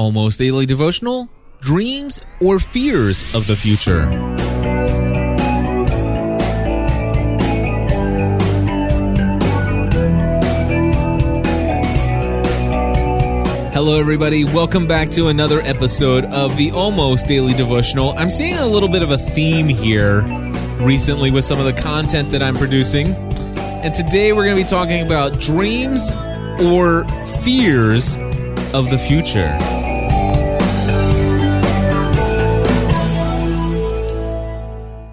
Almost Daily Devotional Dreams or Fears of the Future. Hello, everybody. Welcome back to another episode of the Almost Daily Devotional. I'm seeing a little bit of a theme here recently with some of the content that I'm producing. And today we're going to be talking about dreams or fears of the future.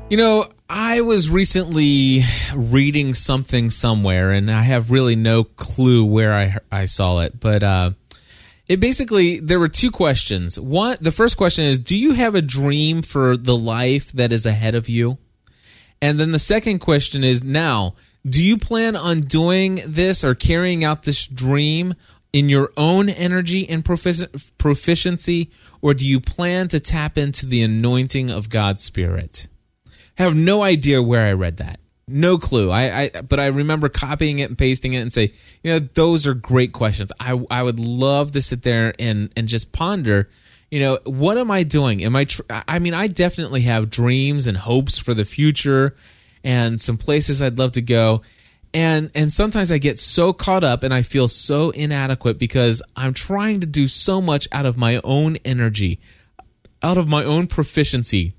You know, I was recently reading something somewhere, and I have really no clue where I I saw it, but uh, it basically there were two questions. One, the first question is, do you have a dream for the life that is ahead of you? And then the second question is, now, do you plan on doing this or carrying out this dream in your own energy and profic- proficiency, or do you plan to tap into the anointing of God's Spirit? Have no idea where I read that. No clue. I, I but I remember copying it and pasting it and say, you know, those are great questions. I I would love to sit there and and just ponder, you know, what am I doing? Am I tr- I mean, I definitely have dreams and hopes for the future and some places I'd love to go. And and sometimes I get so caught up and I feel so inadequate because I'm trying to do so much out of my own energy, out of my own proficiency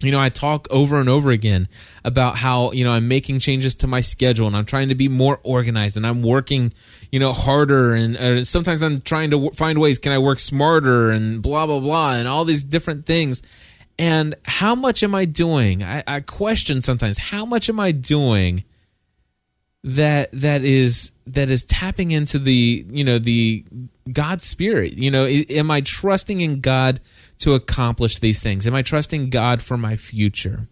you know, I talk over and over again about how, you know, I'm making changes to my schedule and I'm trying to be more organized and I'm working, you know, harder. And uh, sometimes I'm trying to w- find ways, can I work smarter and blah, blah, blah, and all these different things. And how much am I doing? I, I question sometimes, how much am I doing that, that is, that is tapping into the, you know, the God spirit? You know, am I trusting in God? to accomplish these things? Am I trusting God for my future?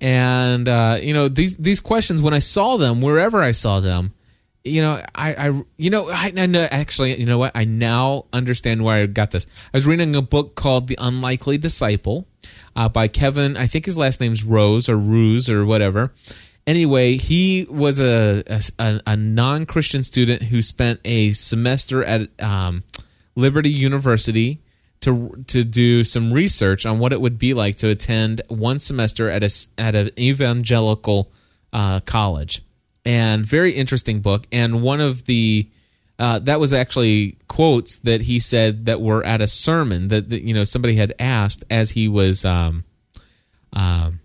And uh, you know these these questions when I saw them wherever I saw them, you know I, I you know I, I know actually you know what I now understand where I got this. I was reading a book called The Unlikely Disciple uh, by Kevin. I think his last name's Rose or Ruse or whatever. Anyway, he was a a, a non Christian student who spent a semester at um, Liberty University to to do some research on what it would be like to attend one semester at a at an evangelical uh, college, and very interesting book. And one of the uh, that was actually quotes that he said that were at a sermon that, that you know somebody had asked as he was um, um,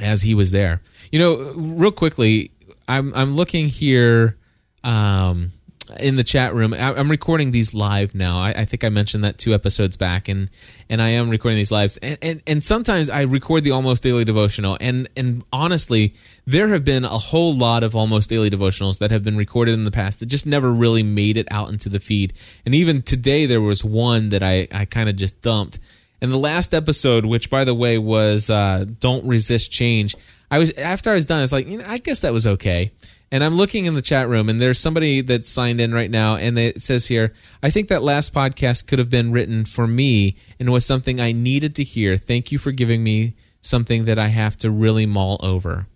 as he was there. You know, real quickly, I'm I'm looking here. Um, in the chat room. I'm recording these live now. I, I, think I mentioned that two episodes back, and and I am recording these lives. And, and and sometimes I record the almost daily devotional, and and honestly, there have been a whole lot of almost daily devotionals that have been recorded in the past that just never really made it out into the feed. And even today, there was one that I I kind of just dumped. And the last episode, which by the way was uh, "Don't Resist Change," I was after I was done. It's like you know, I guess that was okay and I'm looking in the chat room, and there's somebody that's signed in right now, and it says here, I think that last podcast could have been written for me and was something I needed to hear. Thank you for giving me something that I have to really mull over.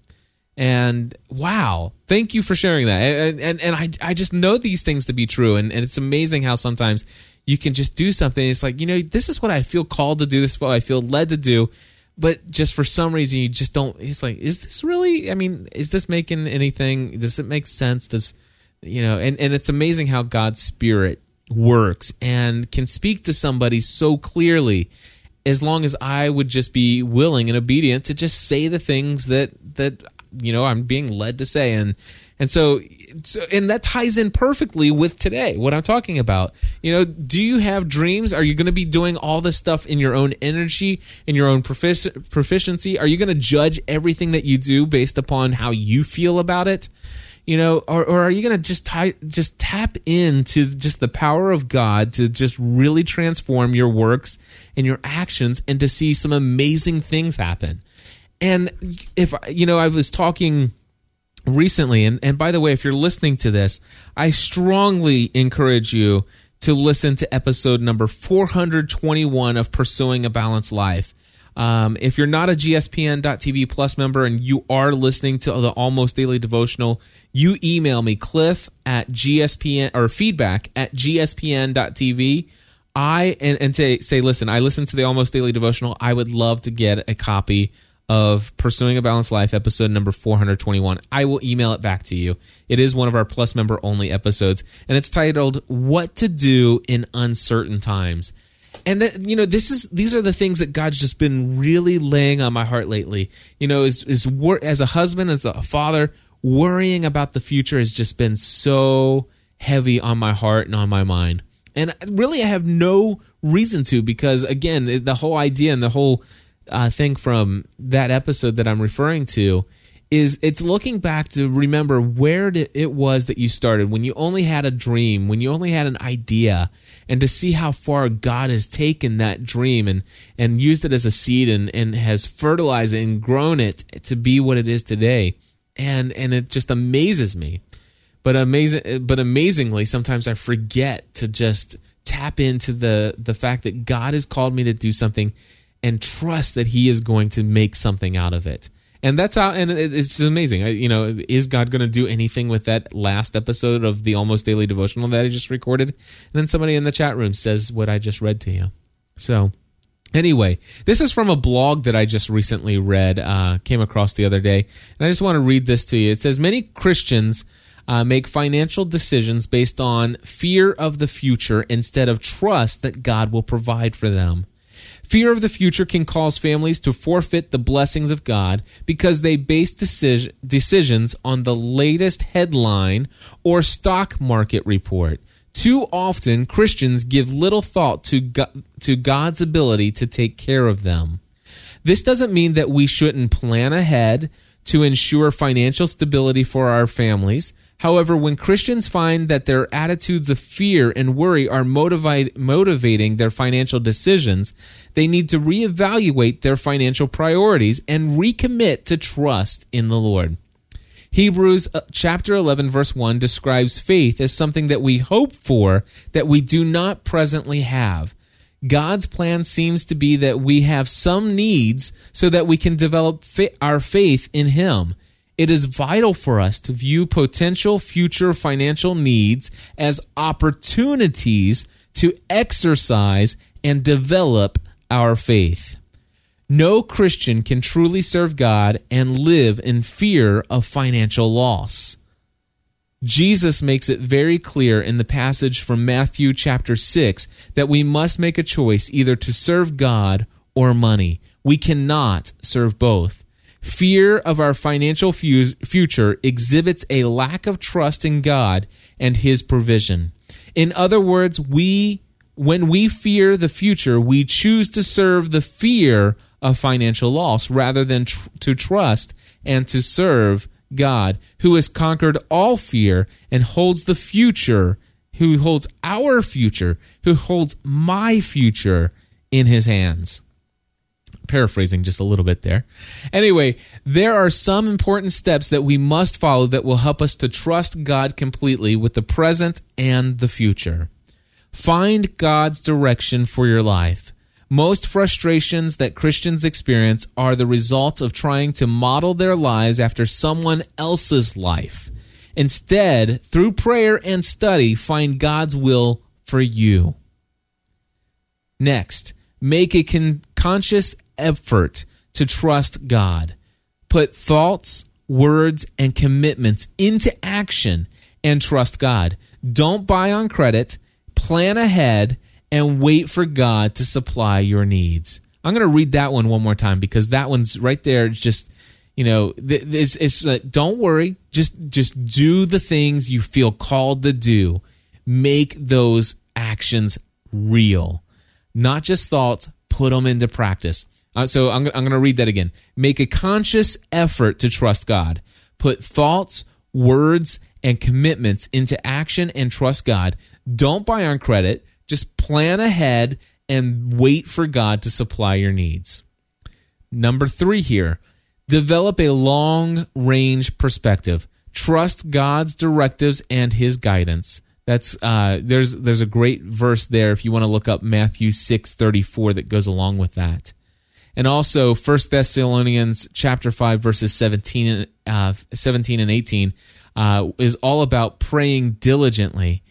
And wow, thank you for sharing that. And and, and I I just know these things to be true, and, and it's amazing how sometimes you can just do something. It's like you know, this is what I feel called to do. This is what I feel led to do but just for some reason you just don't it's like is this really i mean is this making anything does it make sense does you know and, and it's amazing how god's spirit works and can speak to somebody so clearly as long as i would just be willing and obedient to just say the things that that you know i'm being led to say and and so, so, and that ties in perfectly with today, what I'm talking about. You know, do you have dreams? Are you going to be doing all this stuff in your own energy, in your own profic- proficiency? Are you going to judge everything that you do based upon how you feel about it? You know, or, or are you going to just tie, just tap into just the power of God to just really transform your works and your actions and to see some amazing things happen? And if, you know, I was talking recently, and, and by the way, if you're listening to this, I strongly encourage you to listen to episode number 421 of Pursuing a Balanced Life. Um, if you're not a GSPN.TV Plus member and you are listening to the Almost Daily Devotional, you email me, cliff at GSPN or feedback at GSPN.TV. I and, and to say, listen, I listen to the Almost Daily Devotional. I would love to get a copy of Pursuing a Balanced Life, episode number 421. I will email it back to you. It is one of our Plus member only episodes, and it's titled "What to Do in Uncertain Times." And that, you know, this is these are the things that God's just been really laying on my heart lately. You know, is is as a husband, as a father, worrying about the future has just been so heavy on my heart and on my mind. And really, I have no reason to because, again, the whole idea and the whole uh, thing from that episode that I'm referring to is it's looking back to remember where it was that you started when you only had a dream, when you only had an idea, and to see how far God has taken that dream and, and used it as a seed and, and has fertilized it and grown it to be what it is today. And, and it just amazes me but amazing but amazingly sometimes i forget to just tap into the the fact that god has called me to do something and trust that he is going to make something out of it. And that's how and it's amazing. You know is god going to do anything with that last episode of the almost daily devotional that i just recorded? And then somebody in the chat room says what i just read to you. So Anyway, this is from a blog that I just recently read, uh, came across the other day, and I just want to read this to you. It says Many Christians uh, make financial decisions based on fear of the future instead of trust that God will provide for them. Fear of the future can cause families to forfeit the blessings of God because they base decision, decisions on the latest headline or stock market report. Too often, Christians give little thought to, to God's ability to take care of them. This doesn't mean that we shouldn't plan ahead to ensure financial stability for our families. However, when Christians find that their attitudes of fear and worry are motivate, motivating their financial decisions, they need to reevaluate their financial priorities and recommit to trust in the Lord. Hebrews uh, chapter 11 verse 1 describes faith as something that we hope for that we do not presently have. God's plan seems to be that we have some needs so that we can develop our faith in Him. It is vital for us to view potential future financial needs as opportunities to exercise and develop our faith. No Christian can truly serve God and live in fear of financial loss. Jesus makes it very clear in the passage from Matthew chapter 6 that we must make a choice either to serve God or money. We cannot serve both. Fear of our financial future exhibits a lack of trust in God and His provision. In other words, we, when we fear the future, we choose to serve the fear of financial loss rather than tr- to trust and to serve God, who has conquered all fear and holds the future, who holds our future, who holds my future in His hands paraphrasing just a little bit there. Anyway, there are some important steps that we must follow that will help us to trust God completely with the present and the future. Find God's direction for your life. Most frustrations that Christians experience are the result of trying to model their lives after someone else's life. Instead, through prayer and study, find God's will for you. Next, make a con- conscious effort to trust God. Put thoughts, words, and commitments into action and trust God. Don't buy on credit, plan ahead, and wait for God to supply your needs. I'm going to read that one one more time because that one's right there. It's just you know, it's it's uh, don't worry. Just just do the things you feel called to do. Make those actions real, not just thoughts. Put them into practice. Uh, so I'm, I'm going to read that again. Make a conscious effort to trust God. Put thoughts, words, and commitments into action and trust God. Don't buy on credit. Just plan ahead and wait for God to supply your needs. Number three here develop a long range perspective. Trust God's directives and his guidance. That's uh, there's there's a great verse there if you want to look up Matthew six thirty four that goes along with that and also First Thessalonians chapter five verses 17, uh, 17 and eighteen uh, is all about praying diligently.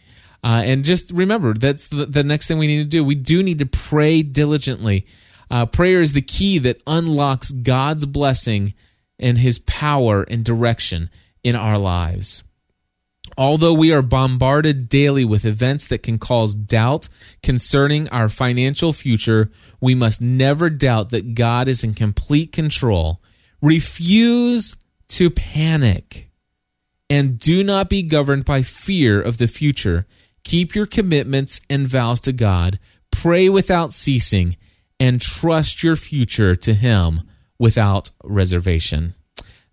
Uh, and just remember, that's the, the, next thing we need to do. We do need to pray diligently. Uh, prayer is the key that unlocks God's blessing and his power and direction in our lives. Although we are bombarded daily with events that can cause doubt concerning our financial future, we must never doubt that God is in complete control. Refuse to panic and do not be governed by fear of the future. Keep your commitments and vows to God, pray without ceasing, and trust your future to Him without reservation.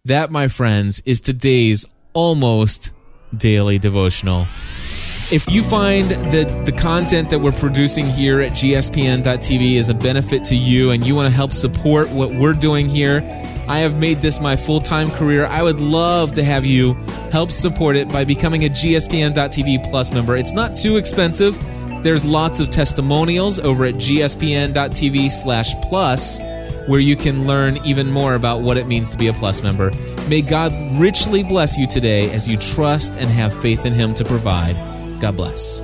That, my friends, is today's almost daily devotional. If you find that the content that we're producing here at gspn.tv is a benefit to you and you want to help support what we're doing here, I have made this my full time career. I would love to have you help support it by becoming a gspn.tv plus member. It's not too expensive. There's lots of testimonials over at gspn.tv slash plus where you can learn even more about what it means to be a plus member. May God richly bless you today as you trust and have faith in Him to provide. God bless.